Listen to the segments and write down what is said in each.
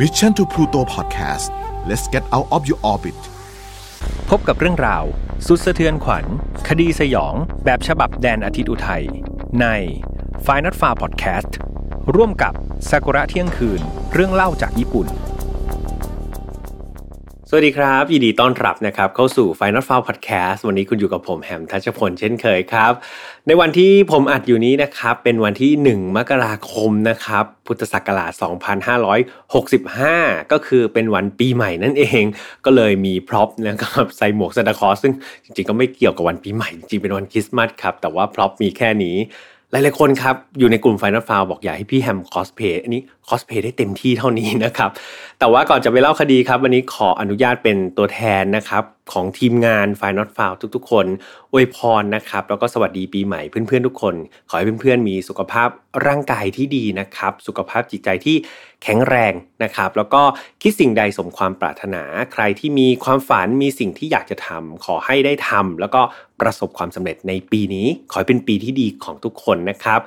Mission to Pluto Podcast let's get out of your orbit พบกับเรื่องราว สุดสะเทือนขวัญ คดีสยอง แบบฉบับแดนอาทิตย์อุทัย ใน f i n a l f a r Podcast ร่วมกับซากุระเที่ยงคืน เรื่องเล่าจากญี่ปุ่น วัสดีครับ ยินดีต้อนรับนะครับเข้าสู่ Final f a r Podcast วันนี้คุณอยู่กับผมแฮมทัชพลเช่นเคยครับ ในวันที่ผมอัดอยู่นี้นะครับเป็นวันที่ 1 มกราคมนะครับพุทธศักราช 2565 ก็คือเป็นวันปีใหม่นั่นเอง ก็เลยมี prop นะครับใส่หมวกซานตาคลอสซึ่งจริงๆก็ไม่เกี่ยวกับวันปีใหม่จริงๆเป็นวันคริสต์มาสครับแต่ว่า prop มีแค่นี้หลายๆคนครับอยู่ในกลุ่ม Final f i l บอกอยากให้พี่แฮมคอสเพย์อันนี้คอสเพย์ได้เต็มที่เท่านี้นะครับแต่ว่าก่อนจะไปเล่าคดีครับ วันนี้ขออนุญาตเป็นตัวแทนนะครับของทีมงาน Final File ทุกๆ คนอวยพรนะครับแล้วก็สวัสดีปีใหม่เพื่อนๆทุกคน ขอให้เพื่อนๆมีสุขภาพร่างกายที่ดีนะครับ สุขภาพจิตใจที่แข็งแรงนะครับ แล้วก็คิดสิ่งใดสมความปรารถนา ใครที่มีความฝันมีสิ่งที่อยากจะทำขอให้ได้ทำแล้วก็ประสบความสำเร็จในปีนี้ ขอให้เป็นปีที่ดีของทุกคนนะครับ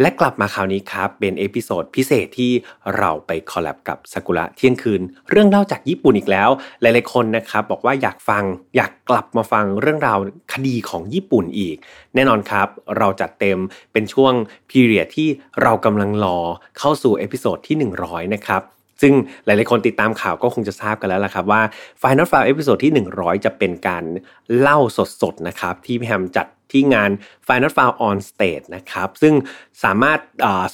และกลับมาคราวนี้ครับเป็น episode พิเศษที่เราไป collab กับซากุระเที่ยงคืน เรื่องเล่าจากญี่ปุ่นอีกแล้ว หลายๆคนนะครับบอกว่าอยากฟังอยากกลับมาฟังเรื่องราวคดีของญี่ปุ่นอีก แน่นอนครับ เราจัดเต็มเป็นช่วง period ที่เรากำลังรอเข้าสู่ episode ที่ 100 นะครับซึ่งหลาย ๆ คนติดตามข่าวก็คงจะทราบกันแล้วล่ะครับว่า Final File episode ที่ 100 จะเป็นการเล่าสด ๆ นะครับ ที่พี่แฮมจัด ที่งาน Final f i l e on Stage นะครับ ซึ่งสามารถ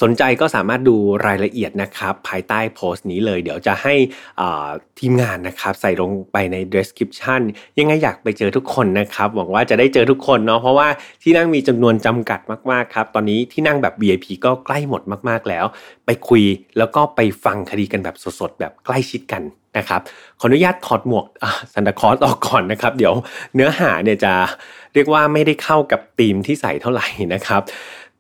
สนใจก็สามารถดูรายละเอียดนะครับ ภายใต้โพสต์นี้เลย เดี๋ยวจะให้ทีมงานนะครับ ใส่ลงไปใน description ยังไงอยากไปเจอทุกคนนะครับ หวังว่าจะได้เจอทุกคนเนาะเพราะว่าที่นั่งมีจำนวนจำกัดมากๆครับ ตอนนี้ที่นั่งแบบ VIP ก็ใกล้หมดมาก ๆแล้ว ไปคุยแล้วก็ไปฟังคดีกันแบบสดๆแบบใกล้ชิดกัน นะครับขออนุญาตถอดหมวกซันตาคอสออกก่อนนะครับ เดี๋ยวเนื้อหาเนี่ยจะเรียกว่าไม่ได้เข้ากับธีมที่ใส่เท่าไหร่นะครับ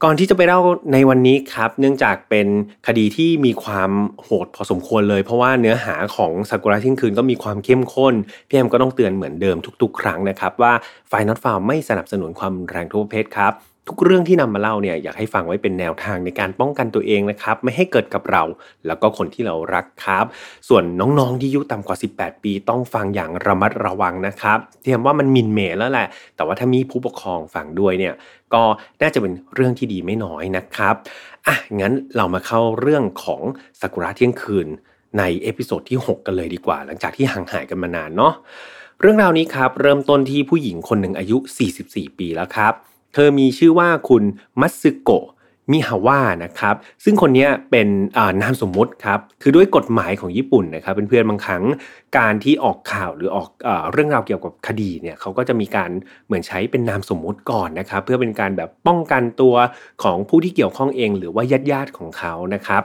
ก่อนที่จะไปเล่าในวันนี้ครับ เนื่องจากเป็นคดีที่มีความโหดพอสมควรเลย เพราะว่าเนื้อหาของซากุระทิ้งคืนก็มีความเข้มข้น พี่แอมก็ต้องเตือนเหมือนเดิมทุกๆ ครั้งนะครับ ว่าไฟนอตฟาวไม่สนับสนุนความแรงทุกประเภทครับ ทุกเรื่องที่นำมาเล่าเนี่ยอยากให้ฟังไว้เป็นแนวทางในการป้องกันตัวเองนะครับ ไม่ให้เกิดกับเรา แล้วก็คนที่เรารักครับ ส่วนน้องๆที่อายุต่ำกว่า 18 ปีต้องฟังอย่างระมัดระวังนะครับเทียมว่ามันมินเมแล้วแหละ แต่ว่าถ้ามีผู้ปกครองฟังด้วยเนี่ยก็น่าจะเป็นเรื่องที่ดีไม่น้อยนะครับอะงั้นเรามาเข้าเรื่องของซากุระเที่ยงคืนใน episode ที่ 6 กันเลยดีกว่า หลังจากที่ห่างหายกันมานานเนาะเรื่องราวนี้ครับเริ่มต้นที่ผู้หญิงคนหนึ่งอายุ 44 ปีแล้วครับ เธอมีชื่อว่าคุณมัตสึโกะมิฮาวะนะครับ ซึ่งคนนี้เป็นนามสมมติครับ คือด้วยกฎหมายของญี่ปุ่นนะครับเพื่อนๆบางครั้งการที่ออกข่าวหรือออกเอเรื่องราวเกี่ยวกับคดีเนี่ยเขาก็จะมีการเหมือนใช้เป็นนามสมมติก่อนนะครับ เพื่อเป็นการแบบป้องกันตัวของผู้ที่เกี่ยวข้องเอง หรือว่าญาติๆของเขานะครับ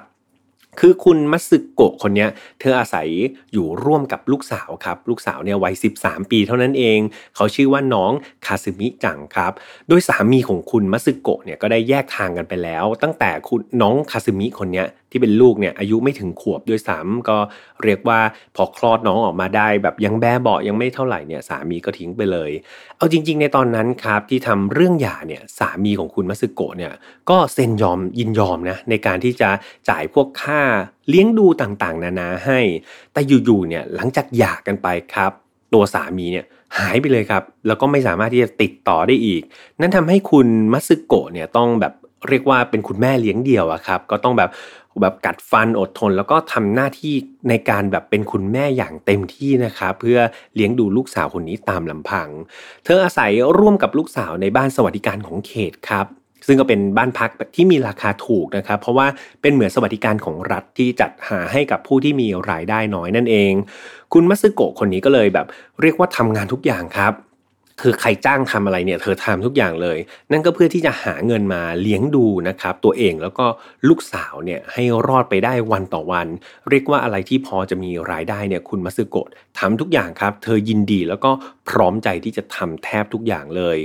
คือคุณมัสึโกะคนนี้เธออาศัยอยู่ร่วมกับลูกสาวครับ ลูกสาวเนี่ยวัย 13 ปีเท่านั้นเอง เขาชื่อว่าน้องคาซึมิจังครับ โดยสามีของคุณมัสึโกะเนี่ยก็ได้แยกทางกันไปแล้ว ตั้งแต่คุณน้องคาซึมิคนนี้ ที่เป็นลูกเนี่ยอายุไม่ถึงขวบด้วยซ้ำก็เรียกว่าพอคลอดน้องออกมาได้แบบยังแบเบายังไม่เท่าไหร่เนี่ยสามีก็ทิ้งไปเลย เอาจริง ๆ ในตอนนั้นครับที่ทำเรื่องหย่าเนี่ยสามีของคุณมัสึโกะเนี่ยก็เซ็นยอมยินยอมนะในการที่จะจ่ายพวกค่าเลี้ยงดูต่างๆ นานาให้ แต่อยู่ๆเนี่ยหลังจากหย่ากันไปครับ ตัวสามีเนี่ยหายไปเลยครับ แล้วก็ไม่สามารถที่จะติดต่อได้อีก นั่นทำให้คุณมัสึโกะเนี่ยต้องแบบเรียกว่าเป็นคุณแม่เลี้ยงเดี่ยวอะครับ ก็ต้องแบบ แบบกัดฟันอดทน แล้วก็ทำหน้าที่ในการแบบเป็นคุณแม่อย่างเต็มที่นะครับเพื่อเลี้ยงดูลูกสาวคนนี้ตามลำพัง เธออาศัยร่วมกับลูกสาวในบ้านสวัสดิการของเขตครับซึ่งก็เป็นบ้านพักที่มีราคาถูกนะครับ เพราะว่าเป็นเหมือนสวัสดิการของรัฐที่จัดหาให้กับผู้ที่มีรายได้น้อยนั่นเอง คุณมัสึโกะคนนี้ก็เลยแบบ เรียกว่าทำงานทุกอย่างครับ คือใครจ้างทำอะไรเนี่ยเธอทำทุกอย่างเลย นั่นก็เพื่อที่จะหาเงินมาเลี้ยงดูนะครับตัวเองแล้วก็ลูกสาวเนี่ยให้รอดไปได้วันต่อวัน เรียกว่าอะไรที่พอจะมีรายได้เนี่ยคุณมัสึโกะทำทุกอย่างครับ เธอยินดีแล้วก็พร้อมใจที่จะทำแทบทุกอย่างเลย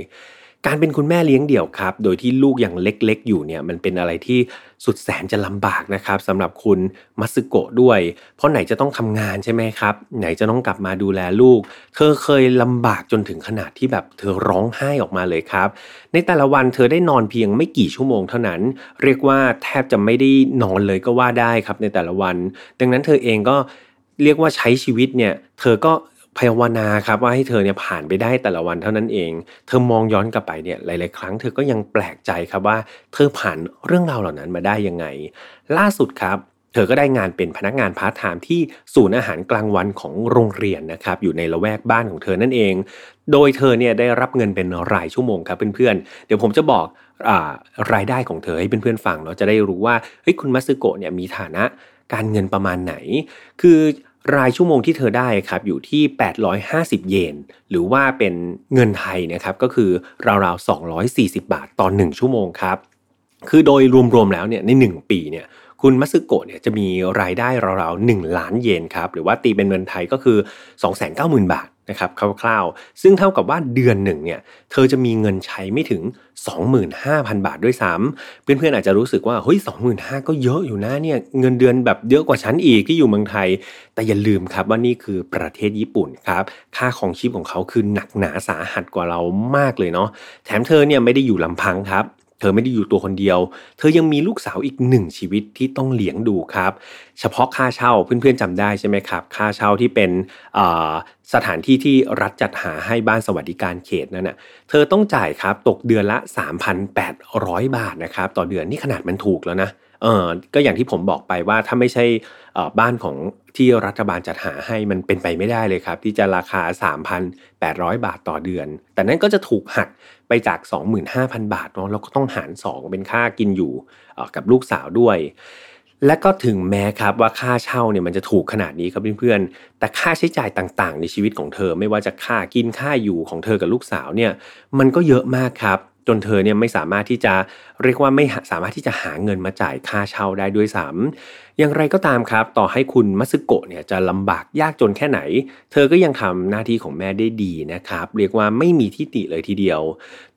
การเป็นคุณแม่เลี้ยงเดี่ยวครับ โดยที่ลูกยังเล็กๆ อยู่เนี่ยมันเป็นอะไรที่สุดแสนจะลำบากนะครับสำหรับคุณมัสึโกะด้วย เพราะไหนจะต้องทำงานใช่ไหมครับ ไหนจะต้องกลับมาดูแลลูก เธอเคยลำบากจนถึงขนาดที่แบบเธอร้องไห้ออกมาเลยครับ ในแต่ละวันเธอได้นอนเพียงไม่กี่ชั่วโมงเท่านั้น เรียกว่าแทบจะไม่ได้นอนเลยก็ว่าได้ครับในแต่ละวัน ดังนั้นเธอเองก็เรียกว่าใช้ชีวิตเนี่ย เธอก็ ภาวนาครับว่าให้เธอเนี่ยผ่านไปได้แต่ละวันเท่านั้นเอง เธอมองย้อนกลับไปเนี่ยหลาย ๆ ครั้งเธอก็ยังแปลกใจครับว่า เธอผ่านเรื่องราวเหล่านั้นมาได้ยังไง ล่าสุดครับ เธอก็ได้งานเป็นพนักงานพาร์ทไทม์ที่ศูนย์อาหารกลางวันของโรงเรียนนะครับอยู่ในละแวกบ้านของเธอนั่นเอง โดยเธอเนี่ยได้รับเงินเป็นรายชั่วโมงครับเพื่อน ๆ เดี๋ยวผมจะบอกรายได้ของเธอให้เพื่อน ๆ ฟังเนาะจะได้รู้ว่าเฮ้ยคุณมัสึโกะเนี่ยมีฐานะการเงินประมาณไหน คือ รายชั่วโมงที่เธอได้ครับอยู่ที่ 850 เยน หรือว่าเป็นเงินไทยนะครับก็คือราวๆ 240 บาทต่อ 1 ชั่วโมงครับ คือโดยรวมๆแล้วเนี่ยใน 1 ปีเนี่ย คุณมัสึโกะเนี่ยจะมีรายได้ราวๆ1ล้านเยนครับหรือว่าตีเป็นเงินไทยก็คือ 290,000 บาทนะครับคร่าวๆ ซึ่งเท่ากับว่าเดือนหนึ่งเนี่ยเธอจะมีเงินใช้ไม่ถึง 25,000 บาทด้วยซ้ำเพื่อนๆอาจจะรู้สึกว่าเฮ้ย25,000 ก็เยอะอยู่นะเนี่ยเงินเดือนแบบเยอะกว่าฉันอีกที่อยู่เมืองไทย แต่อย่าลืมครับว่านี่คือประเทศญี่ปุ่นครับค่าของชีพของเขาคือหนักหนาสาหัสกว่าเรามากเลยเนาะแถมเธอเนี่ยไม่ได้อยู่ลำพังครับ เธอไม่ได้อยู่ตัวคนเดียว เธอยังมีลูกสาวอีกหนึ่งชีวิตที่ต้องเลี้ยงดูครับ เฉพาะค่าเช่าเพื่อนๆจำได้ใช่ไหมครับ ค่าเช่าที่เป็นสถานที่ที่รัฐจัดหาให้บ้านสวัสดิการเขตนั่นน่ะ เธอต้องจ่ายครับตกเดือนละ 3,800 บาทนะครับต่อเดือนนี่ขนาดมันถูกแล้วนะ เออก็อย่างที่ผมบอกไปว่าถ้าไม่ใช่บ้านของที่รัฐบาลจัดหาให้มันเป็นไปไม่ได้เลยครับ ที่จะราคา 3,800 บาทต่อเดือน แต่นั้นก็จะถูกหักไปจาก 25,000 บาทเนาะแล้วก็ต้องหาร 2 เป็นค่ากินอยู่กับลูกสาวด้วย และก็ถึงแม้ครับว่าค่าเช่าเนี่ยมันจะถูกขนาดนี้ครับเพื่อนๆแต่ค่าใช้จ่ายต่างๆ ในชีวิตของเธอ ไม่ว่าจะค่ากินค่าอยู่ของเธอกับลูกสาวเนี่ยมันก็เยอะมากครับ จนเธอเนี่ยไม่สามารถที่จะเรียกว่าไม่สามารถที่จะหาเงินมาจ่ายค่าเช่าได้ด้วยซ้ำอย่างไรก็ตามครับ ต่อให้คุณมัสึโกะเนี่ยจะลำบากยากจนแค่ไหน เธอก็ยังทำหน้าที่ของแม่ได้ดีนะครับ เรียกว่าไม่มีที่ติเลยทีเดียว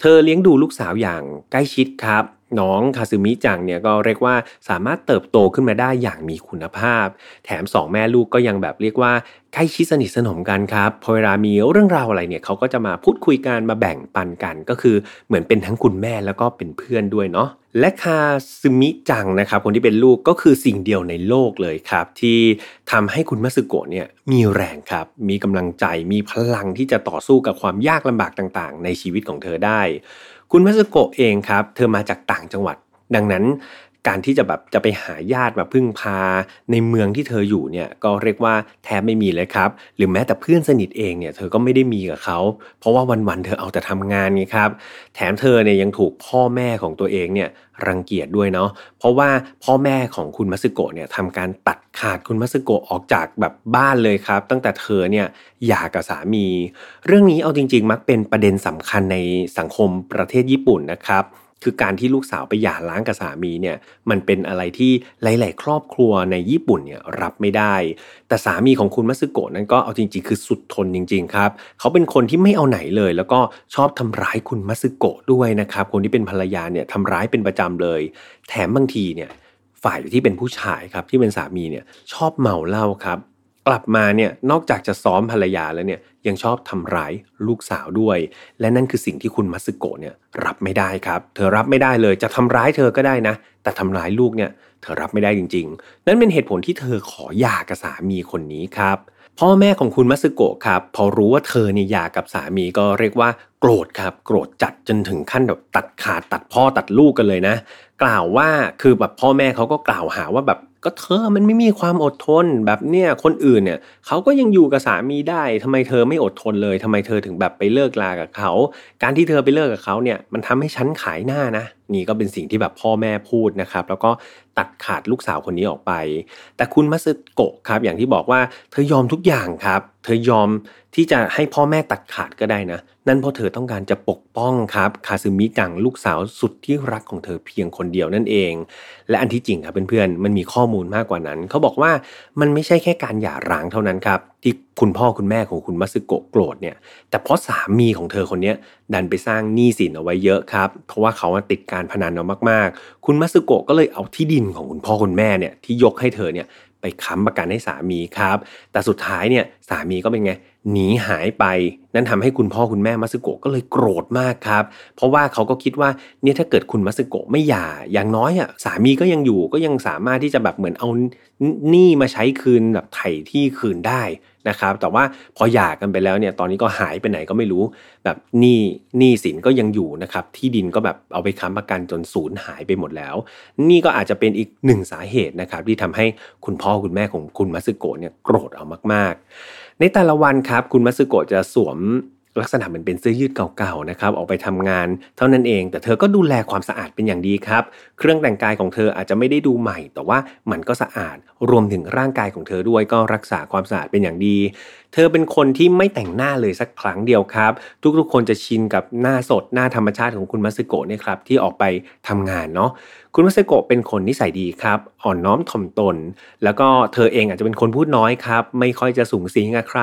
เธอเลี้ยงดูลูกสาวอย่างใกล้ชิดครับ น้องคาซึมิจังเนี่ยก็เรียกว่าสามารถเติบโตขึ้นมาได้อย่างมีคุณภาพ แถม 2 แม่ลูกก็ยังแบบเรียกว่าใกล้ชิดสนิทสนมกันครับพอเวลามีเรื่องราวอะไรเนี่ยเขาก็จะมาพูดคุยกันมาแบ่งปันกัน ก็คือเหมือนเป็นทั้งคุณแม่แล้วก็เป็นเพื่อนด้วยเนาะและคาซึมิจังนะครับคนที่เป็นลูกก็คือสิ่งเดียวในโลกเลยครับ ที่ทำให้คุณมัสึโกะเนี่ยมีแรงครับ มีกำลังใจมีพลังที่จะต่อสู้กับความยากลำบากต่างๆ ในชีวิตของเธอได้ คุณมัสโกะเองครับ เธอมาจากต่างจังหวัด ดังนั้น การที่จะแบบจะไปหาญาติมาพึ่งพา ในเมืองที่เธออยู่เนี่ยก็เรียกว่าแทบไม่มีเลยครับ หรือแม้แต่เพื่อนสนิทเองเนี่ยเธอก็ไม่ได้มีกับเขา เพราะว่าวันๆเธอเอาแต่ทำงานไงครับ แถมเธอเนี่ยยังถูกพ่อแม่ของตัวเองเนี่ยรังเกียจด้วยเนาะเพราะว่าพ่อแม่ของคุณมัสโกะเนี่ยทำการตัดขาดคุณมัสโกะออกจากแบบบ้านเลยครับ ตั้งแต่เธอเนี่ยหย่ากับสามี เรื่องนี้เอาจริง ๆ มักเป็นประเด็นสำคัญในสังคมประเทศญี่ปุ่นนะครับ คือการที่ลูกสาวไปหย่าร้างกับสามีเนี่ยมันเป็นอะไรที่หลาย ๆ ครอบครัวในญี่ปุ่นเนี่ยรับไม่ได้ แต่สามีของคุณมัสึโกะนั้นก็เอาจริง ๆ คือสุดทนจริง ๆ ครับ เขาเป็นคนที่ไม่เอาไหนเลย แล้วก็ชอบทำร้ายคุณมัสึโกะด้วยนะครับคนที่เป็นภรรยาเนี่ยทำร้ายเป็นประจำเลย แถมบางทีเนี่ยฝ่ายที่เป็นผู้ชายครับที่เป็นสามีเนี่ยชอบเมาเหล้าครับ กลับมาเนี่ยนอกจากจะซ้อมภรรยาแล้วเนี่ยยังชอบทำร้ายลูกสาวด้วย และนั่นคือสิ่งที่คุณมัสโกะเนี่ยรับไม่ได้ครับ เธอรับไม่ได้เลยจะทำร้ายเธอก็ได้นะ แต่ทำร้ายลูกเนี่ยเธอรับไม่ได้จริง ๆ นั่นเป็นเหตุผลที่เธอขอหย่ากับสามีคนนี้ครับพ่อแม่ของคุณมัสโกะครับ พอรู้ว่าเธอเนี่ยหย่ากับสามีก็เรียกว่าโกรธครับ โกรธจัดจนถึงขั้นแบบตัดขาดตัดพ่อตัดลูกกันเลยนะ กล่าวว่าคือแบบพ่อแม่เขาก็กล่าวหาว่าแบบ ก็เธอมันไม่มีความอดทนแบบเนี้ยคนอื่นเนี่ยเขาก็ยังอยู่กับสามีได้ทำไมเธอไม่อดทนเลยทำไมเธอถึงแบบไปเลิกลากับเขา การที่เธอไปเลิกกับเขาเนี่ยมันทำให้ฉันขายหน้านะนี่ก็เป็นสิ่งที่แบบพ่อแม่พูดนะครับ แล้วก็ตัดขาดลูกสาวคนนี้ออกไป แต่คุณมัสโกะครับ อย่างที่บอกว่าเธอยอมทุกอย่างครับ เธอยอมที่จะให้พ่อแม่ตัดขาดก็ได้นะ นั่นเพราะเธอต้องการจะปกป้องครับคาซึมิจังลูกสาวสุดที่รักของเธอเพียงคนเดียวนั่นเอง และอันที่จริงครับเพื่อนๆมันมีข้อมูลมากกว่านั้น เขาบอกว่ามันไม่ใช่แค่การหย่าร้างเท่านั้นครับ ที่คุณพ่อคุณแม่ของคุณมัสึโกะโกรธเนี่ยแต่เพราะสามีของเธอคนนี้ดันไปสร้างหนี้สินเอาไว้เยอะครับ เพราะว่าเขาติดการพนันเอามากๆ คุณมัสึโกะก็เลยเอาที่ดินของคุณพ่อคุณแม่เนี่ยที่ยกให้เธอเนี่ยไปค้ำประกันให้สามีครับ แต่สุดท้ายเนี่ยสามีก็เป็นไงหนีหายไป นั่นทำให้คุณพ่อคุณแม่มัสโกะก็เลยโกรธมากครับ เพราะว่าเขาก็คิดว่าเนี่ยถ้าเกิดคุณมัสโกะไม่หย่าอย่างน้อยอะสามีก็ยังอยู่ก็ยังสามารถที่จะแบบเหมือนเอาหนี้มาใช้คืนแบบไถ่ที่คืนได้ นะครับแต่ว่าพอหย่ากันไปแล้วเนี่ยตอนนี้ก็หายไปไหนก็ไม่รู้ แบบหนี้หนี้สินก็ยังอยู่นะครับที่ดินก็แบบเอาไปค้ำประกันจนศูนย์หายไปหมดแล้ว นี่ก็อาจจะเป็นอีกหนึ่งสาเหตุนะครับที่ทำให้คุณพ่อคุณแม่ของคุณมัสโกะเนี่ยโกรธเอามาก ๆ ในแต่ละวันครับคุณมัสโกะจะสวม ลักษณะเหมือนเป็นเสื้อยืดเก่าๆนะครับออกไปทำงาน เท่านั้นเอง แต่เธอก็ดูแลความสะอาดเป็นอย่างดีครับ เครื่องแต่งกายของเธออาจจะไม่ได้ดูใหม่ แต่ว่ามันก็สะอาดรวมถึงร่างกายของเธอด้วยก็รักษาความสะอาดเป็นอย่างดี เธอเป็นคนที่ไม่แต่งหน้าเลยสักครั้งเดียวครับ ทุกๆ คนจะชินกับหน้าสดหน้าธรรมชาติของคุณมัสโกะเนี่ยครับที่ออกไปทำงานเนาะคุณมัสโกะเป็นคนนิสัยดีครับ อ่อนน้อมถ่อมตน แล้วก็เธอเองอาจจะเป็นคนพูดน้อยครับ ไม่ค่อยจะสูงสิงกับใคร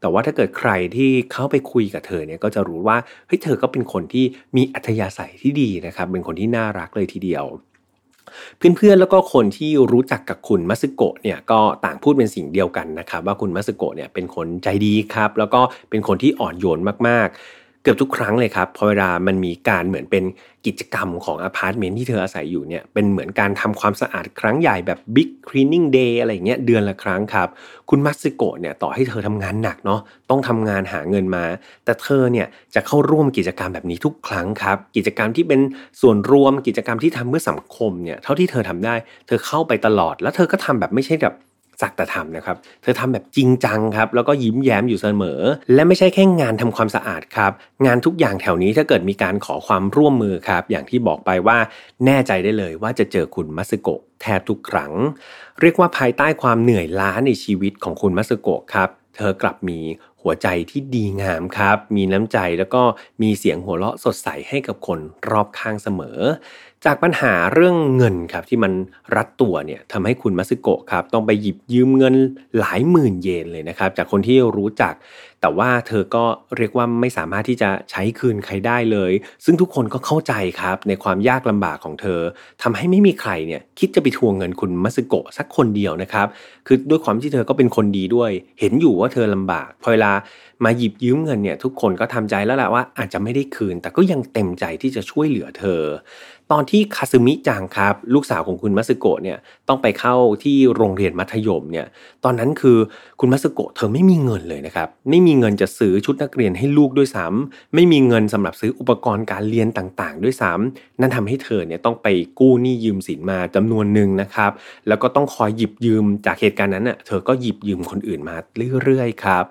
แต่ว่าถ้าเกิดใครที่เข้าไปคุยกับเธอเนี่ยก็จะรู้ว่าเฮ้ยเธอก็เป็นคนที่มีอัธยาศัยที่ดีนะครับ เป็นคนที่น่ารักเลยทีเดียว เพื่อนๆแล้วก็คนที่รู้จักกับคุณมัสโกะเนี่ยก็ต่างพูดเป็นสิ่งเดียวกันนะครับว่าคุณมัสโกะเนี่ยเป็นคนใจดีครับ แล้วก็เป็นคนที่อ่อนโยนมากๆ เกือบทุกครั้งเลยครับพอเวลามันมีการเหมือนเป็นกิจกรรมของอพาร์ตเมนต์ที่เธออาศัยอยู่เนี่ยเป็นเหมือนการทำความสะอาดครั้งใหญ่แบบ big cleaning day อะไรเงี้ยเดือนละครั้งครับ คุณมัตสึโกะเนี่ยต่อให้เธอทำงานหนักเนาะต้องทำงานหาเงินมา แต่เธอเนี่ยจะเข้าร่วมกิจกรรมแบบนี้ทุกครั้งครับ กิจกรรมที่เป็นส่วนรวมกิจกรรมที่ทำเพื่อสังคมเนี่ยเท่าที่เธอทำได้ เธอเข้าไปตลอดแล้วเธอก็ทำแบบไม่ใช่แบบ สักแต่ทำนะครับ เธอทำแบบจริงจังครับ แล้วก็ยิ้มแย้มอยู่เสมอ และไม่ใช่แค่งานทำความสะอาดครับ งานทุกอย่างแถวนี้ถ้าเกิดมีการขอความร่วมมือครับ อย่างที่บอกไปว่าแน่ใจได้เลยว่าจะเจอคุณมัสโกะแทบทุกครั้ง เรียกว่าภายใต้ความเหนื่อยล้าในชีวิตของคุณมัสโกะครับ เธอกลับมีหัวใจที่ดีงามครับ มีน้ำใจแล้วก็มีเสียงหัวเราะสดใสให้กับคนรอบข้างเสมอ จากปัญหาเรื่องเงินครับที่มันรัดตัวเนี่ยทำให้คุณมัสโกะครับต้องไปหยิบยืมเงินหลายหมื่นเยนเลยนะครับ จากคนที่รู้จัก แต่ว่าเธอก็เรียกว่าไม่สามารถที่จะใช้คืนใครได้เลย ซึ่งทุกคนก็เข้าใจครับในความยากลำบากของเธอทำให้ไม่มีใครเนี่ยคิดจะไปทวงเงินคุณมัสโกะสักคนเดียวนะครับ คือด้วยความที่เธอก็เป็นคนดีด้วย เห็นอยู่ว่าเธอลำบากพอเวลามาหยิบยืมเงินเนี่ยทุกคนก็ทำใจแล้วแหละว่าอาจจะไม่ได้คืน แต่ก็ยังเต็มใจที่จะช่วยเหลือเธอ ตอนที่คาซึมิจังครับ ลูกสาวของคุณมัสโกะเนี่ยต้องไปเข้าที่โรงเรียนมัธยมเนี่ยตอนนั้นคือคุณมัสโกะเธอไม่มีเงินเลยนะครับไม่มีเงินจะซื้อชุดนักเรียนให้ลูกด้วยซ้ำไม่มีเงินสำหรับซื้ออุปกรณ์การเรียนต่างๆ ด้วยซ้ำนั่นทำให้เธอเนี่ยต้องไปกู้หนี้ยืมสินมาจำนวนหนึ่งนะครับแล้วก็ต้องคอยหยิบยืมจากเหตุการณ์นั้นน่ะเธอก็หยิบยืมคนอื่นมาเรื่อยๆครับ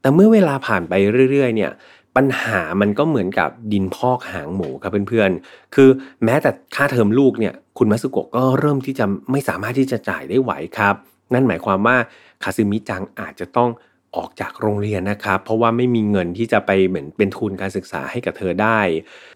แต่เมื่อเวลาผ่านไปเรื่อยๆเนี่ย ปัญหามันก็เหมือนกับดินพอกหางหมูครับเพื่อนๆ คือแม้แต่ค่าเทอมลูกเนี่ยคุณมัสุโกะก็เริ่มที่จะไม่สามารถที่จะจ่ายได้ไหวครับ นั่นหมายความว่าคาซึมิจังอาจจะต้อง ออกจากโรงเรียนนะครับ เพราะว่าไม่มีเงินที่จะไปเหมือนเป็นทุนการศึกษาให้กับเธอได้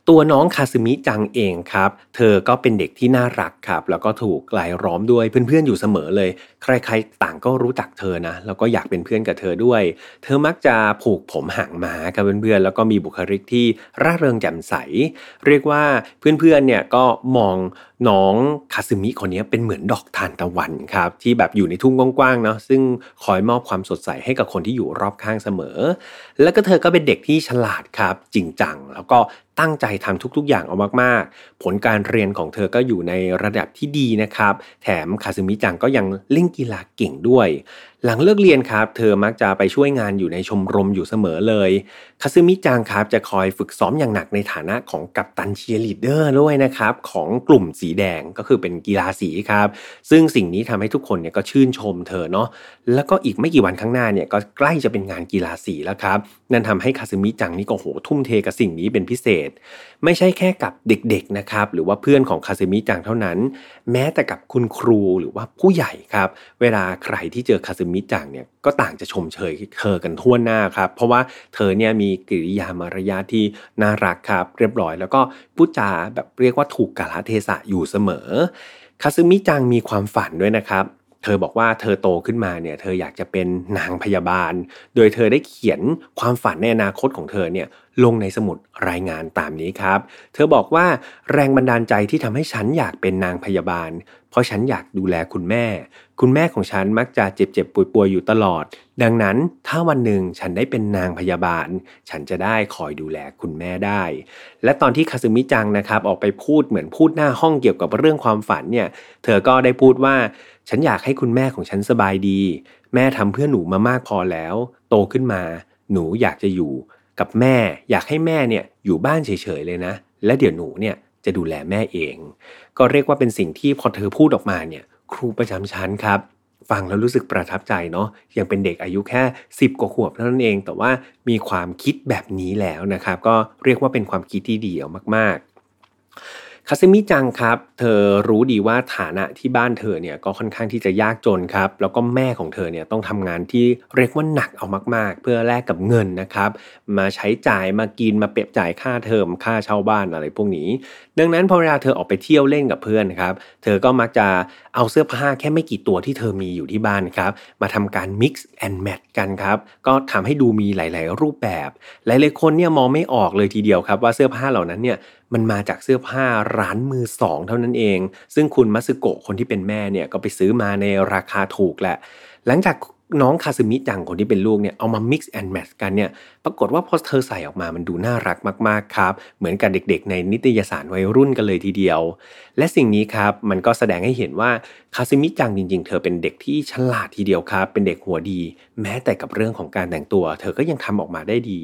ตัวน้องคาซึมิจังเองครับ เธอก็เป็นเด็กที่น่ารักครับ แล้วก็ถูกหลายล้อมด้วยเพื่อนๆอยู่เสมอเลย ใครๆต่างก็รู้จักเธอนะ แล้วก็อยากเป็นเพื่อนกับเธอด้วย เธอมักจะผูกผมหางหมากับเพื่อนๆแล้วก็มีบุคลิกที่ร่าเริงแจ่มใส เรียกว่าเพื่อนๆเนี่ยก็มอง น้องคาซึมิคนนี้เป็นเหมือนดอกทานตะวันครับที่แบบอยู่ในทุ่งกว้างๆเนาะซึ่งคอยมอบความสดใสให้กับคนที่อยู่รอบข้างเสมอ แล้วก็เธอก็เป็นเด็กที่ฉลาดครับจริงจัง แล้วก็ตั้งใจทำทุก ๆ อย่างเอามากๆ ผลการเรียนของเธอก็อยู่ในระดับที่ดีนะครับ แถมคาซึมิจังก็ยังเล่นกีฬาเก่งด้วย หลังเลิกเรียนครับ เธอมักจะไปช่วยงานอยู่ในชมรมอยู่เสมอเลยคาซึมิจังครับจะคอยฝึกซ้อมอย่างหนักในฐานะของกัปตันเชียร์ลีดเดอร์ด้วยนะครับ ของกลุ่มสีแดงก็คือเป็นกีฬาสีครับ ซึ่งสิ่งนี้ทำให้ทุกคนเนี่ยก็ชื่นชมเธอเนาะแล้วก็อีกไม่กี่วันข้างหน้าเนี่ยก็ใกล้จะเป็นงานกีฬาสีแล้วครับนั่นทำให้คาซึมิจังนี่ก็โหทุ่มเทกับสิ่งนี้เป็นพิเศษไม่ใช่แค่กับเด็กๆนะครับหรือว่าเพื่อนของคาซึมิจังเท่านั้น แม้แต่กับคุณครูหรือว่าผู้ใหญ่ครับ เวลาใครที่เจอคาเซมิจังเนี่ยก็ต่างจะชมเชยเธอกันทั่วหน้าครับ เพราะว่าเธอเนี่ยมีกิริยามารยาทที่น่ารักครับ เรียบร้อย แล้วก็พูดจาแบบเรียกว่าถูกกาลเทศะอยู่เสมอคาซึมิจังมีความฝันด้วยนะครับ เธอบอกว่าเธอโตขึ้นมาเนี่ยเธออยากจะเป็นนางพยาบาล โดยเธอได้เขียนความฝันในอนาคตของเธอเนี่ยลงในสมุดรายงานตามนี้ครับ เธอบอกว่าแรงบันดาลใจที่ทำให้ฉันอยากเป็นนางพยาบาล เพราะฉันอยากดูแลคุณแม่ คุณแม่ของฉันมักจะเจ็บเจ็บป่วยป่วยอยู่ตลอด ดังนั้นถ้าวันหนึ่งฉันได้เป็นนางพยาบาล ฉันจะได้คอยดูแลคุณแม่ได้ และตอนที่คาซึมิจังนะครับออกไปพูดเหมือนพูดหน้าห้องเกี่ยวกับเรื่องความฝันเนี่ย เธอก็ได้พูดว่า ฉันอยากให้คุณแม่ของฉันสบายดี แม่ทำเพื่อหนูมามากพอแล้ว โตขึ้นมา หนูอยากจะอยู่ กับแม่ อยากให้แม่เนี่ยอยู่บ้านเฉยๆเลยนะ และเดี๋ยวหนูเนี่ยจะดูแลแม่เอง ก็เรียกว่าเป็นสิ่งที่พอเธอพูดออกมาเนี่ย ครูประจำชั้นครับฟังแล้วรู้สึกประทับใจเนาะยังเป็นเด็กอายุแค่ 10 กว่าขวบเท่านั้นเอง แต่ว่ามีความคิดแบบนี้แล้วนะครับ ก็เรียกว่าเป็นความคิดที่ดีเอามาก ๆ คาซึมิจังครับ เธอรู้ดีว่าฐานะที่บ้านเธอเนี่ยก็ค่อนข้างที่จะยากจนครับ แล้วก็แม่ของเธอเนี่ยต้องทำงานที่เรียกว่าหนักเอามาก ๆ เพื่อแลกกับเงินนะครับ มาใช้จ่ายมากินมาเปรียบจ่ายค่าเทอมค่าเช่าบ้านอะไรพวกนี้ ดังนั้นพอเวลาเธอออกไปเที่ยวเล่นกับเพื่อนครับ เธอก็มักจะเอาเสื้อผ้าแค่ไม่กี่ตัวที่เธอมีอยู่ที่บ้านครับ มาทำการ mix and match กันครับ ก็ทำให้ดูมีหลาย ๆ รูปแบบ หลายๆคนเนี่ยมองไม่ออกเลยทีเดียวครับ ว่าเสื้อผ้าเหล่านั้นเนี่ยมันมาจากเสื้อผ้าร้านมือสองเท่านั้นเอง ซึ่งคุณมัสึโกะคนที่เป็นแม่เนี่ยก็ไปซื้อมาในราคาถูกแหละ หลังจาก น้องคาซึมิจังคนที่เป็นลูกเนี่ยเอามา mix and match กันเนี่ยปรากฏว่าพอเธอใส่ออกมามันดูน่ารักมากๆครับ เหมือนกับเด็กๆ ในนิตยสารวัยรุ่นกันเลยทีเดียว และสิ่งนี้ครับมันก็แสดงให้เห็นว่าคาซึมิจังจริง ๆ เธอเป็นเด็กที่ฉลาดทีเดียวครับ เป็นเด็กหัวดี แม้แต่กับเรื่องของการแต่งตัว เธอก็ยังทำออกมาได้ดี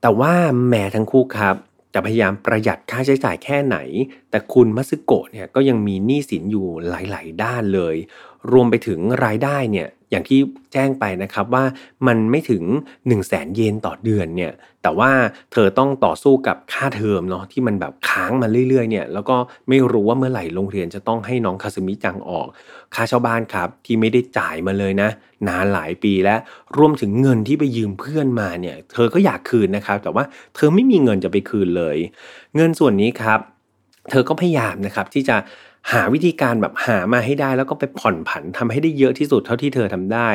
แต่ว่าแม่ทั้งคู่ครับจะพยายามประหยัดค่าใช้จ่ายแค่ไหน แต่คุณมัสึโกะเนี่ยก็ยังมีหนี้สินอยู่หลาย ๆ ด้านเลย รวมไปถึงรายได้เนี่ยอย่างที่แจ้งไปนะครับว่ามันไม่ถึง 1 0 0 0 0แสนเยนต่อเดือนเนี่ยแต่ว่าเธอต้องต่อสู้กับค่าเทอมเนาะที่มันแบบค้างมาเรื่อยๆเนี่ยแล้วก็ไม่รู้ว่าเมื่อไหร่โรงเรียนจะต้องให้น้องคาสมิจังออก ค่าเช่าบ้านครับที่ไม่ได้จ่ายมาเลยนะ นานหลายปีแล้วรวมถึงเงินที่ไปยืมเพื่อนมาเนี่ยเธอก็อยากคืนนะครับ แต่ว่าเธอไม่มีเงินจะไปคืนเลย เงินส่วนนี้ครับ เธอก็พยายามนะครับที่จะ หาวิธีการแบบหามาให้ได้ แล้วก็ไปผ่อนผันทำให้ได้เยอะที่สุดเท่าที่เธอทำได้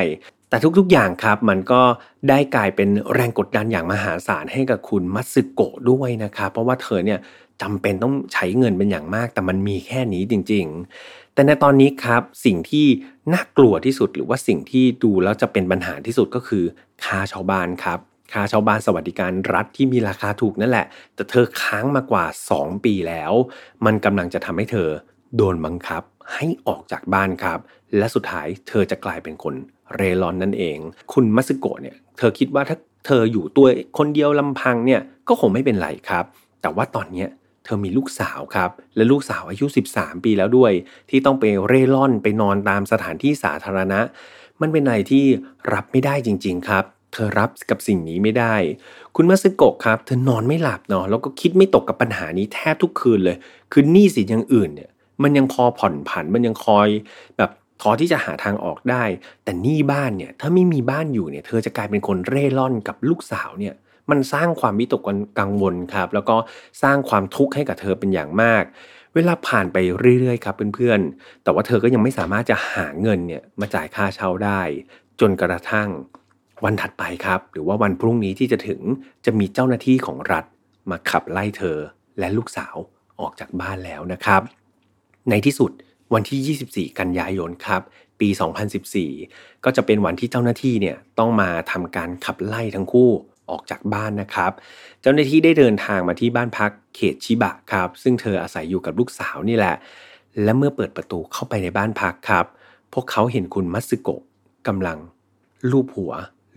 แต่ทุกๆอย่างครับ มันก็ได้กลายเป็นแรงกดดันอย่างมหาศาลให้กับคุณมัตสึโกะด้วยนะครับเพราะว่าเธอเนี่ยจำเป็นต้องใช้เงินเป็นอย่างมาก แต่มันมีแค่นี้จริง ๆ แต่ในตอนนี้ครับสิ่งที่น่ากลัวที่สุดหรือว่าสิ่งที่ดูแล้วจะเป็นปัญหาที่สุดก็คือค่าชาวบ้านครับค่าชาวบ้านสวัสดิการรัฐที่มีราคาถูกนั่นแหละ แต่เธอค้างมากว่า 2 ปีแล้ว มันกำลังจะทำให้เธอ โดนบังคับให้ออกจากบ้านครับ และสุดท้ายเธอจะกลายเป็นคนเรรอนนั่นเอง คุณมัสโกะเนี่ยเธอคิดว่าถ้าเธออยู่ตัวคนเดียวลำพังเนี่ยก็คงไม่เป็นไรครับ แต่ว่าตอนนี้เธอมีลูกสาวครับ และลูกสาวอายุ 13 ปีแล้วด้วย ที่ต้องไปเร่ร่อนไปนอนตามสถานที่สาธารณะ มันเป็นอะไรที่รับไม่ได้จริง ๆ ครับ เธอรับกับสิ่งนี้ไม่ได้ คุณมัสโกะครับ เธอนอนไม่หลับเนาะแล้วก็คิดไม่ตกกับปัญหานี้แทบทุกคืนเลย คือหนี้สินอย่างอื่นเนี่ย มันยังพอผ่อนผันมันยังคอยแบบพอที่จะหาทางออกได้ แต่หนี้บ้านเนี่ยถ้าไม่มีบ้านอยู่เนี่ย เธอจะกลายเป็นคนเร่ร่อนกับลูกสาวเนี่ย มันสร้างความวิตกกังวลครับ แล้วก็สร้างความทุกข์ให้กับเธอเป็นอย่างมาก เวลาผ่านไปเรื่อยๆครับเพื่อนๆ แต่ว่าเธอก็ยังไม่สามารถจะหาเงินเนี่ยมาจ่ายค่าเช่าได้ จนกระทั่งวันถัดไปครับ หรือว่าวันพรุ่งนี้ที่จะถึงจะมีเจ้าหน้าที่ของรัฐมาขับไล่เธอและลูกสาวออกจากบ้านแล้วนะครับ ในที่สุดวันที่ 24 กันยายนครับ ปี 2014 ก็จะเป็นวันที่เจ้าหน้าที่เนี่ยต้องมาทำการขับไล่ทั้งคู่ออกจากบ้านนะครับ เจ้าหน้าที่ได้เดินทางมาที่บ้านพักเขตชิบะครับ ซึ่งเธออาศัยอยู่กับลูกสาวนี่แหละ และเมื่อเปิดประตูเข้าไปในบ้านพักครับ พวกเขาเห็นคุณมัตสึโกะกำลังลูบหัว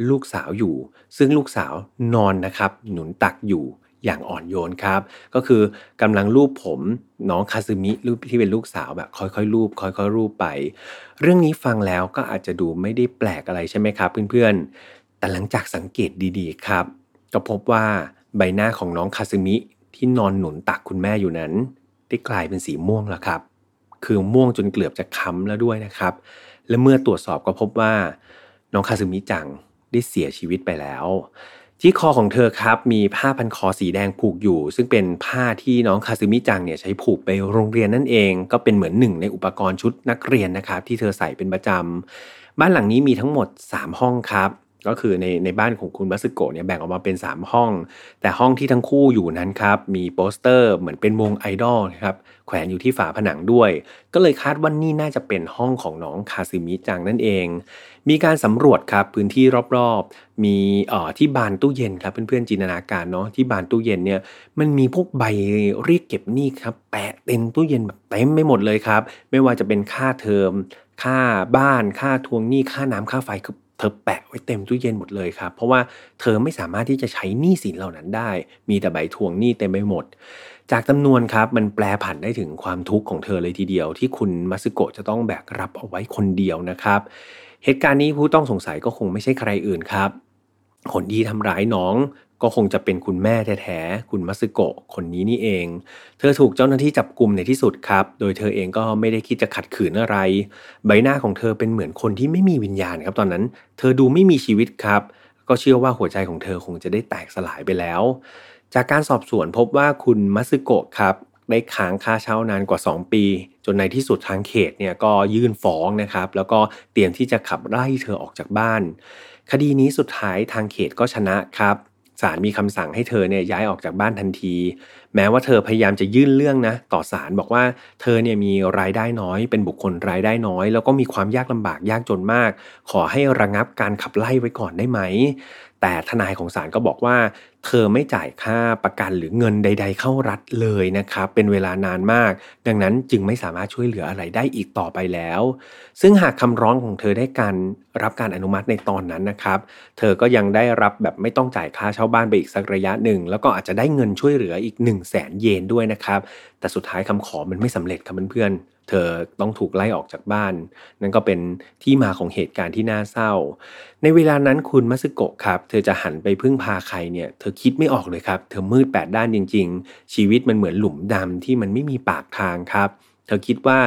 ลูกสาวอยู่ ซึ่งลูกสาวนอนนะครับ หนุนตักอยู่ อย่างอ่อนโยนครับ ก็คือกำลังรูปผมน้องคาซึมิรูปที่เป็นลูกสาวแบบค่อยๆ รูป ค่อยๆ รูปไป เรื่องนี้ฟังแล้วก็อาจจะดูไม่ได้แปลกอะไรใช่ไหมครับ เพื่อนๆ แต่หลังจากสังเกตดีๆ ครับ ก็พบว่าใบหน้าของน้องคาซึมิที่นอนหนุนตักคุณแม่อยู่นั้น ได้กลายเป็นสีม่วงแล้วครับ คือม่วงจนเกือบจะค้ำแล้วด้วยนะครับ และเมื่อตรวจสอบก็พบว่า น้องคาซึมิจังได้เสียชีวิตไปแล้ว ที่คอของเธอครับมีผ้าพันคอสีแดงผูกอยู่ ซึ่งเป็นผ้าที่น้องคาซึมิจังเนี่ยใช้ผูกไปโรงเรียนนั่นเอง ก็เป็นเหมือนหนึ่งในอุปกรณ์ชุดนักเรียนนะครับที่เธอใส่เป็นประจำบ้านหลังนี้มีทั้งหมด 3 ห้องครับ ก็คือในในบ้านของคุณบัสโกะเนี่ยแบ่งออกมาเป็น 3 ห้อง แต่ห้องที่ทั้งคู่อยู่นั้นครับ มีโปสเตอร์เหมือนเป็นวงไอดอลครับแขวนอยู่ที่ฝาผนังด้วย ก็เลยคาดว่านี่น่าจะเป็นห้องของน้องคาซิมิจังนั่นเอง มีการสำรวจครับพื้นที่รอบๆ มีเอ่อที่บานตู้เย็นครับเพื่อนๆจินตนาการเนาะที่บานตู้เย็นเนี่ยมันมีพวกใบเรียกเก็บหนี้ครับแปะเต็มตู้เย็นแบบเต็มไม่หมดเลยครับ ไม่ว่าจะเป็นค่าเทอมค่าบ้านค่าทวงหนี้ค่าน้ำค่าไฟคือเธอแปะไว้เต็มตู้เย็นหมดเลยครับ เพราะว่าเธอไม่สามารถที่จะใช้หนี้สินเหล่านั้นได้ มีแต่ใบทวงหนี้เต็มไปหมด จากจำนวนครับมันแปลผันได้ถึงความทุกข์ของเธอเลยทีเดียว ที่คุณมัสโกะจะต้องแบกรับเอาไว้คนเดียวนะครับ เหตุการณ์นี้ผู้ต้องสงสัยก็คงไม่ใช่ใครอื่นครับ คนที่ทำร้ายน้อง ก็คงจะเป็นคุณแม่แท้ๆ คุณมัสึโกะคนนี้นี่เอง เธอถูกเจ้าหน้าที่จับกลุ่มในที่สุดครับ โดยเธอเองก็ไม่ได้คิดจะขัดขืนอะไร ใบหน้าของเธอเป็นเหมือนคนที่ไม่มีวิญญาณครับตอนนั้น เธอดูไม่มีชีวิตครับ ก็เชื่อว่าหัวใจของเธอคงจะได้แตกสลายไปแล้ว จากการสอบสวนพบว่าคุณมัสึโกะครับได้ค้างค่าเช่านานกว่า 2 ปี จนในที่สุดทางเขตเนี่ยก็ยื่นฟ้องนะครับ แล้วก็เตรียมที่จะขับไล่เธอออกจากบ้าน คดีนี้สุดท้ายทางเขตก็ชนะครับ ศาลมีคำสั่งให้เธอเนี่ยย้ายออกจากบ้านทันที แม้ว่าเธอพยายามจะยื่นเรื่องนะต่อศาลบอกว่าเธอเนี่ยมีรายได้น้อย เป็นบุคคลรายได้น้อย แล้วก็มีความยากลำบากยากจนมาก ขอให้ระงับการขับไล่ไว้ก่อนได้ไหม แต่ทนายของศาลก็บอกว่า เธอไม่จ่ายค่าประกันหรือเงินใด ๆ เข้ารัฐเลยนะครับ เป็นเวลานานมาก ดังนั้นจึงไม่สามารถช่วยเหลืออะไรได้อีกต่อไปแล้ว ซึ่งหากคำร้องของเธอได้การรับการอนุมัติในตอนนั้นนะครับ เธอก็ยังได้รับแบบไม่ต้องจ่ายค่าเช่าบ้านไปอีกสักระยะหนึ่ง แล้วก็อาจจะได้เงินช่วยเหลืออีก 1 0 0 0 0แสนเยนด้วยนะครับ แต่สุดท้ายคำขอมันไม่สำเร็จครับเพื่อนเธอต้องถูกไล่ออกจากบ้าน นั่นก็เป็นที่มาของเหตุการณ์ที่น่าเศร้า ในเวลานั้นคุณมัสโกะครับ เธอจะหันไปพึ่งพาใครเนี่ย เธอคิดไม่ออกเลยครับ เธอมืดแปดด้านจริง ๆ ชีวิตมันเหมือนหลุมดำที่มันไม่มีปากทางครับ เธอคิดว่า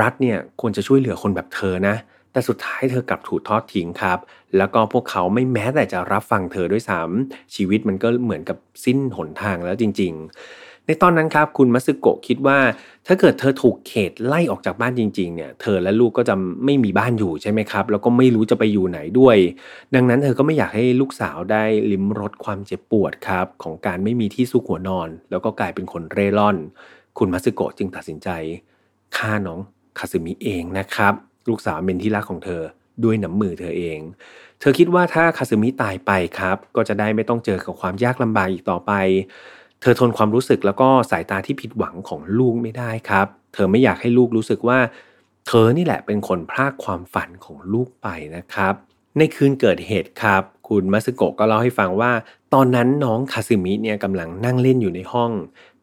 รัฐเนี่ยควรจะช่วยเหลือคนแบบเธอนะ แต่สุดท้ายเธอกลับถูกทอดทิ้งครับ แล้วก็พวกเขาไม่แม้แต่จะรับฟังเธอด้วยซ้ำชีวิตมันก็เหมือนกับสิ้นหนทางแล้วจริง ๆ ในตอนนั้นครับคุณมัสึโกะคิดว่าถ้าเกิดเธอถูกเขตไล่ออกจากบ้านจริงๆเนี่ยเธอและลูกก็จะไม่มีบ้านอยู่ใช่ไหมครับ แล้วก็ไม่รู้จะไปอยู่ไหนด้วย ดังนั้นเธอก็ไม่อยากให้ลูกสาวได้ลิ้มรสความเจ็บปวดครับ ของการไม่มีที่ซุกหัวนอน แล้วก็กลายเป็นคนเร่ร่อน คุณมัสึโกะจึงตัดสินใจฆ่าน้องคาซึมิเองนะครับ ลูกสาวเป็นที่รักของเธอด้วยน้ำมือเธอเอง เธอคิดว่าถ้าคาซึมิตายไปครับ ก็จะได้ไม่ต้องเจอกับความยากลำบากอีกต่อไป เธอทนความรู้สึกแล้วก็สายตาที่ผิดหวังของลูกไม่ได้ครับ เธอไม่อยากให้ลูกรู้สึกว่า เธอนี่แหละเป็นคนพรากความฝันของลูกไปนะครับ ในคืนเกิดเหตุครับ คุณมัสโกะก็เล่าให้ฟังว่า ตอนนั้นน้องคาซึมิเนี่ยกำลังนั่งเล่นอยู่ในห้อง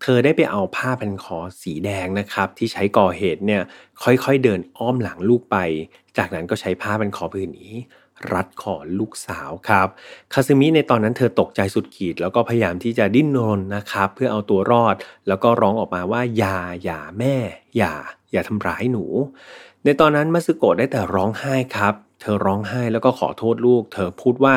เธอได้ไปเอาผ้าพันคอสีแดงนะครับ ที่ใช้ก่อเหตุเนี่ยค่อยๆเดินอ้อมหลังลูกไป จากนั้นก็ใช้ผ้าพันคอผืนนี้ รัดคอลูกสาวครับคาซึมิในตอนนั้นเธอตกใจสุดขีด แล้วก็พยายามที่จะดิ้นรนนะครับ เพื่อเอาตัวรอด แล้วก็ร้องออกมาว่าอย่าอย่าแม่ อย่า อย่าทำร้ายหนู ในตอนนั้นมัสึโกะได้แต่ร้องไห้ครับ เธอร้องไห้แล้วก็ขอโทษลูก เธอพูดว่า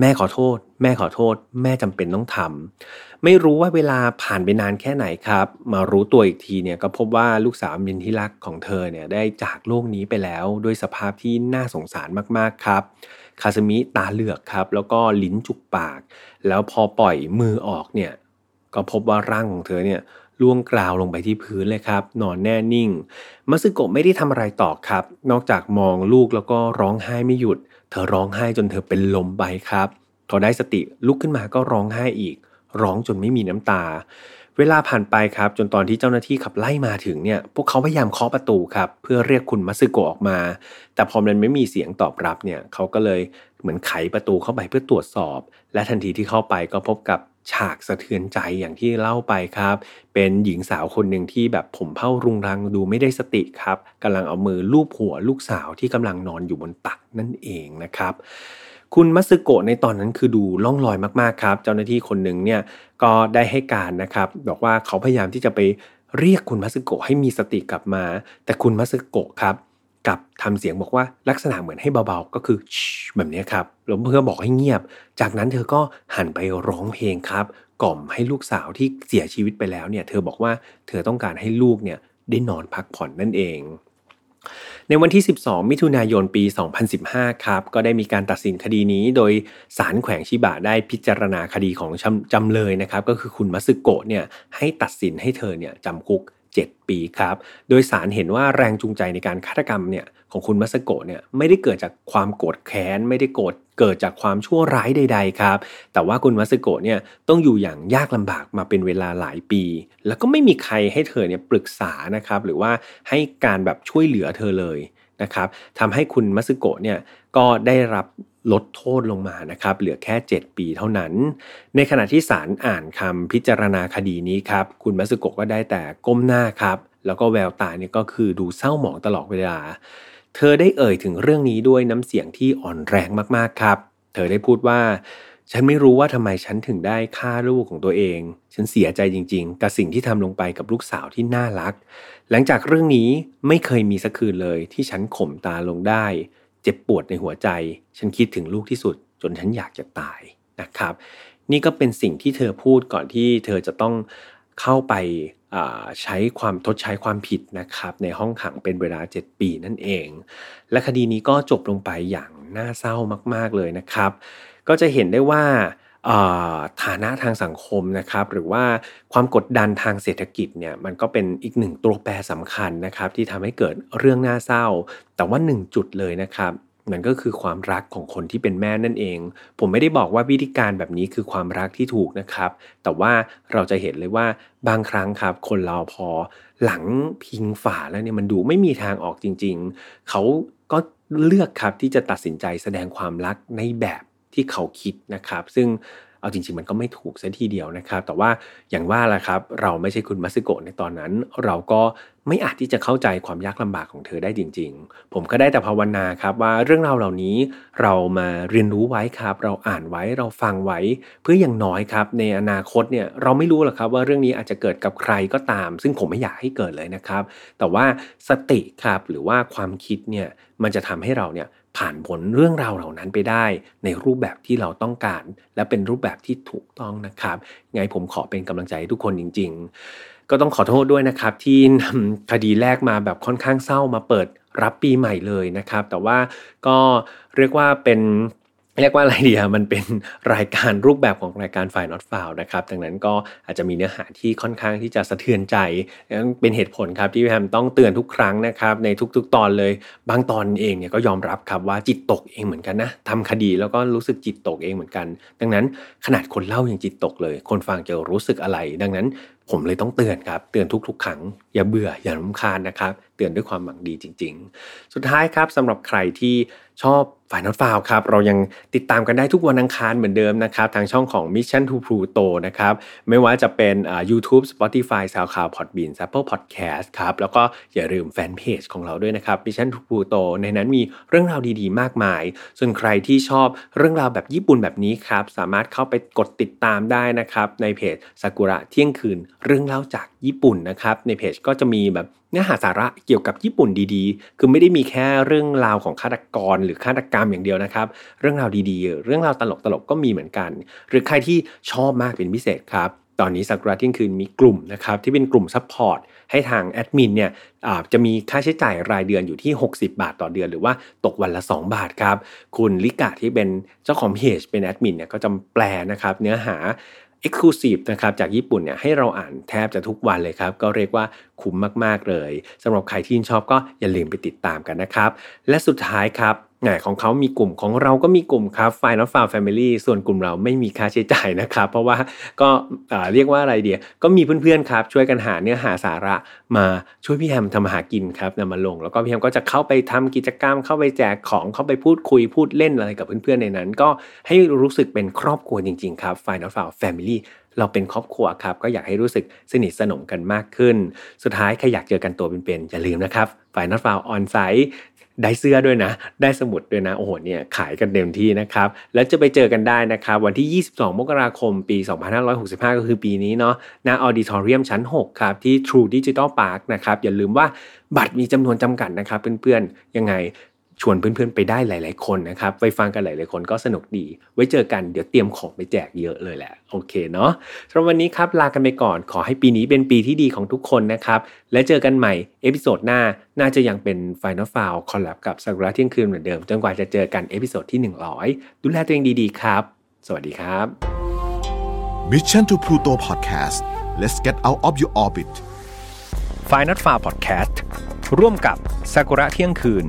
แม่ขอโทษ แม่ขอโทษ แม่จำเป็นต้องทำไม่รู้ว่าเวลาผ่านไปนานแค่ไหนครับ มารู้ตัวอีกทีเนี่ยก็พบว่าลูกสาวมินที่รักของเธอเนี่ยได้จากโลกนี้ไปแล้ว ด้วยสภาพที่น่าสงสารมากๆครับ คาสมิตาเหลือกครับ แล้วก็ลิ้นจุกปาก แล้วพอปล่อยมือออกเนี่ยก็พบว่าร่างของเธอเนี่ยล่วงกราวลงไปที่พื้นเลยครับ นอนแน่นิ่งมัสึโกะไม่ได้ทำอะไรต่อครับ นอกจากมองลูกแล้วก็ร้องไห้ไม่หยุด เธอร้องไห้จนเธอเป็นลมไปครับ พอได้สติลุกขึ้นมาก็ร้องไห้อีก ร้องจนไม่มีน้ำตา เวลาผ่านไปครับ จนตอนที่เจ้าหน้าที่ขับไล่มาถึงเนี่ยพวกเขาพยายามเคาะประตูครับ เพื่อเรียกคุณมัสึโกะออกมา แต่พอมันไม่มีเสียงตอบรับเนี่ยเขาก็เลยเหมือนไขประตูเข้าไปเพื่อตรวจสอบ และทันทีที่เข้าไปก็พบกับฉากสะเทือนใจอย่างที่เล่าไปครับ เป็นหญิงสาวคนหนึ่งที่แบบผมเผ้ารุงรังดูไม่ได้สติครับกำลังเอามือลูบหัวลูกสาวที่กำลังนอนอยู่บนตักนั่นเองนะครับ คุณมัสึโกะในตอนนั้นคือดูล่องลอยมากๆครับ เจ้าหน้าที่คนหนึ่งเนี่ยก็ได้ให้การนะครับบอกว่าเขาพยายามที่จะไปเรียกคุณมัสึโกะให้มีสติกลับมา แต่คุณมัสึโกะครับกับทำเสียงบอกว่าลักษณะเหมือนให้เบาๆ ก็คือแบบนี้ครับแล้วเพื่อบอกให้เงียบ จากนั้นเธอก็หันไปร้องเพลงครับ กล่อมให้ลูกสาวที่เสียชีวิตไปแล้วเนี่ย เธอบอกว่าเธอต้องการให้ลูกเนี่ยได้นอนพักผ่อนนั่นเอง ในวันที่ 12 มิถุนายนปี 2015 ครับ ก็ได้มีการตัดสินคดีนี้ โดยศาลแขวงชิบะได้พิจารณาคดีของจำเลยนะครับ ก็คือคุณมัสึโกะเนี่ยให้ตัดสินให้เธอเนี่ยจำคุก 7 ปีครับ โดยสารเห็นว่าแรงจูงใจในการฆาตกรรมเนี่ยของคุณมัสโกะเนี่ยไม่ได้เกิดจากความโกรธแค้น ไม่ได้โกรธ เกิดจากความชั่วร้ายใด ๆ ครับ แต่ว่าคุณมัสโกะเนี่ยต้องอยู่อย่างยากลำบากมาเป็นเวลาหลายปี แล้วก็ไม่มีใครให้เธอเนี่ยปรึกษานะครับ หรือว่าให้การแบบช่วยเหลือเธอเลยนะครับทำให้คุณมัสโกะเนี่ยก็ได้รับลดโทษลงมานะครับ เหลือแค่ 7 ปีเท่านั้น ในขณะที่ศาลอ่านคำพิจารณาคดีนี้ครับ คุณมัสโกะก็ได้แต่ก้มหน้าครับ แล้วก็แววตาเนี่ยก็คือดูเศร้าหมองตลอดเวลา เธอได้เอ่ยถึงเรื่องนี้ด้วยน้ำเสียงที่อ่อนแรงมากๆครับ เธอได้พูดว่า ฉันไม่รู้ว่าทำไมฉันถึงได้ฆ่าลูกของตัวเอง ฉันเสียใจจริงๆ กับสิ่งที่ทำลงไปกับลูกสาวที่น่ารัก หลังจากเรื่องนี้ไม่เคยมีสักคืนเลย ที่ฉันข่มตาลงได้ เจ็บปวดในหัวใจ ฉันคิดถึงลูกที่สุด จนฉันอยากจะตายนะครับ นี่ก็เป็นสิ่งที่เธอพูดก่อนที่เธอจะต้องเข้าไป ใช้ความทดใช้ความผิดนะครับในห้องขังเป็นเวลา 7 ปีนั่นเอง และคดีนี้ก็จบลงไปอย่างน่าเศร้ามากๆเลยนะครับ ก็จะเห็นได้ว่าฐานะทางสังคมนะครับหรือว่าความกดดันทางเศรษฐกิจเนี่ยมันก็เป็นอีกหนึ่งตัวแปรสำคัญนะครับที่ทำให้เกิดเรื่องน่าเศร้า แต่ว่าหนึ่งจุดเลยนะครับ นั่นก็คือความรักของคนที่เป็นแม่นั่นเอง ผมไม่ได้บอกว่าวิธีการแบบนี้คือความรักที่ถูกนะครับ แต่ว่าเราจะเห็นเลยว่าบางครั้งครับ คนเราพอหลังพิงฝาแล้วเนี่ยมันดูไม่มีทางออกจริง ๆ เขาก็เลือกครับที่จะตัดสินใจแสดงความรักในแบบที่เขาคิดนะครับ ซึ่ง เอาจริง ๆ มันก็ไม่ถูกซะทีเดียวนะครับ แต่ว่าอย่างว่าแหละครับ เราไม่ใช่คุณมัสโกะในตอนนั้น เราก็ไม่อาจที่จะเข้าใจความยากลำบากของเธอได้จริง ๆ ผมก็ได้แต่ภาวนาครับว่าเรื่องราวเหล่านี้เรามาเรียนรู้ไว้ครับ เราอ่านไว้เราฟังไว้ เพื่ออย่างน้อยครับ ในอนาคตเนี่ยเราไม่รู้หรอกครับว่าเรื่องนี้อาจจะเกิดกับใครก็ตาม ซึ่งผมไม่อยากให้เกิดเลยนะครับ แต่ว่าสติครับหรือว่าความคิดเนี่ยมันจะทำให้เราเนี่ย ผ่านผลเรื่องราวเหล่านั้นไปได้ในรูปแบบที่เราต้องการ และเป็นรูปแบบที่ถูกต้องนะครับไงผมขอเป็นกำลังใจให้ทุกคนจริง ๆ ก็ต้องขอโทษด้วยนะครับ ที่นำคดีแรกมาแบบค่อนข้างเศร้ามาเปิดรับปีใหม่เลยนะครับ แต่ว่าก็เรียกว่าเป็น เรียกว่าอะไรดีอะมันเป็นรายการรูปแบบของรายการฝ่ายนอตฟาวนะครับ ดังนั้นก็อาจจะมีเนื้อหาที่ค่อนข้างที่จะสะเทือนใจนั้นเป็นเหตุผลครับที่พี่แฮมต้องเตือนทุกครั้งนะครับ ในทุกๆตอนเลย บางตอนเองเนี่ยก็ยอมรับครับว่าจิตตกเองเหมือนกันนะทำคดีแล้วก็รู้สึกจิตตกเองเหมือนกัน ดังนั้นขนาดคนเล่ายังจิตตกเลย คนฟังจะรู้สึกอะไร ดังนั้น ผมเลยต้องเตือนครับ เตือนทุกๆ ครั้ง อย่าเบื่ออย่ารำคาญนะครับ เตือนด้วยความหวังดีจริง ๆ สุดท้ายครับสำหรับใครที่ชอบฝ่ายนอตฟาวครับ เรายังติดตามกันได้ทุกวันอังคารเหมือนเดิมนะครับ ทางช่องของ Mission to Pluto นะครับ ไม่ว่าจะเป็น YouTube Spotify SoundCloud Podbean Apple Podcast ครับ แล้วก็อย่าลืมแฟนเพจของเราด้วยนะครับ Mission to Pluto ในนั้นมีเรื่องราวดีๆ มากมาย ส่วนใครที่ชอบเรื่องราวแบบญี่ปุ่นแบบนี้ครับ สามารถเข้าไปกดติดตามได้นะครับ ในเพจซากุระเที่ยงคืนเรื่องเล่าจากญี่ปุ่นนะครับในเพจก็จะมีแบบเนื้อหาสาระเกี่ยวกับญี่ปุ่นดีๆ คือไม่ได้มีแค่เรื่องราวของฆาตกรหรือฆาตกรรมอย่างเดียวนะครับ เรื่องราวดีๆ เรื่องราวตลกๆก็มีเหมือนกัน หรือใครที่ชอบมากเป็นพิเศษครับตอนนี้ซากุระเที่ยงคืนมีกลุ่มนะครับที่เป็นกลุ่ม support ให้ทางแอดมินเนี่ยจะมีค่าใช้จ่ายรายเดือนอยู่ที่ 60 บาทต่อเดือน หรือว่าตกวันละ 2 บาทครับ คุณลิกาที่เป็นเจ้าของเพจเป็นแอดมินเนี่ยก็จะแปลนะครับเนื้อหา Exclusive นะครับจากญี่ปุ่นเนี่ยให้เราอ่านแทบจะทุกวันเลยครับ ก็เรียกว่าคุ้มมาก ๆ เลยสำหรับใครที่ชอบก็อย่าลืมไปติดตามกันนะครับ และสุดท้ายครับ ของเขามีกลุ่มของเราก็มีกลุ่มครับ f i n a l Farm Family ส่วนกลุ่มเราไม่มีค่าใช้จ่ายนะครับ เพราะว่าก็เรียกว่าอะไรเดียก็มีเพื่อนๆครับ ช่วยกันหาเนื้อหาสาระมาช่วยพี่แฮมทำมาหากินครับนำมาลง แล้วก็พี่แฮมก็จะเข้าไปทำกิจกรรม เข้าไปแจกของเข้าไปพูดคุยพูดเล่นอะไรกับเพื่อนๆในนั้น ก็ให้รู้สึกเป็นครอบครัวจริงๆครับ f i n a l Farm Family เราเป็นครอบครัวครับ ก็อยากให้รู้สึกสนิทสนมกันมากขึ้น สุดท้ายใครอยากเจอกันตัวเป็นๆอย่าลืมนะครับฝ่ายนัดฟาวออนไซต์ ได้เสื้อด้วยนะ ได้สมุดด้วยนะ โอ้โห เนี่ย ขายกันเต็มที่นะครับ แล้วจะไปเจอกันได้นะครับ วันที่ 22 มกราคม ปี 2565 ก็คือปีนี้เนาะ ณ ออดิทอเรียมชั้น 6 ครับ ที่ True Digital Park นะครับ อย่าลืมว่าบัตรมีจำนวนจำกัดนะครับเพื่อนๆ ยังไง ชวนเพื่อนๆไปได้หลาย ๆ คนนะครับ ไปฟังกันหลาย ๆ คนก็สนุกดี ไว้เจอกันเดี๋ยวเตรียมของไปแจกเยอะเลยแหละ โอเคเนาะสำหรับวันนี้ครับลากันไปก่อน ขอให้ปีนี้เป็นปีที่ดีของทุกคนนะครับ และเจอกันใหม่ episode หน้า น่าจะยังเป็น Final f i l e คอลแลบกับซากุระเที่ยงคืนเหมือนเดิม จนกว่าจะเจอกัน episode ที่ 100 ดูแลตัวเองดี ๆ ครับ สวัสดีครับ Mission to Pluto Podcast let's get out of your orbit f i n a l f a r Podcast ร่วมกับซากุระเที่ยงคืน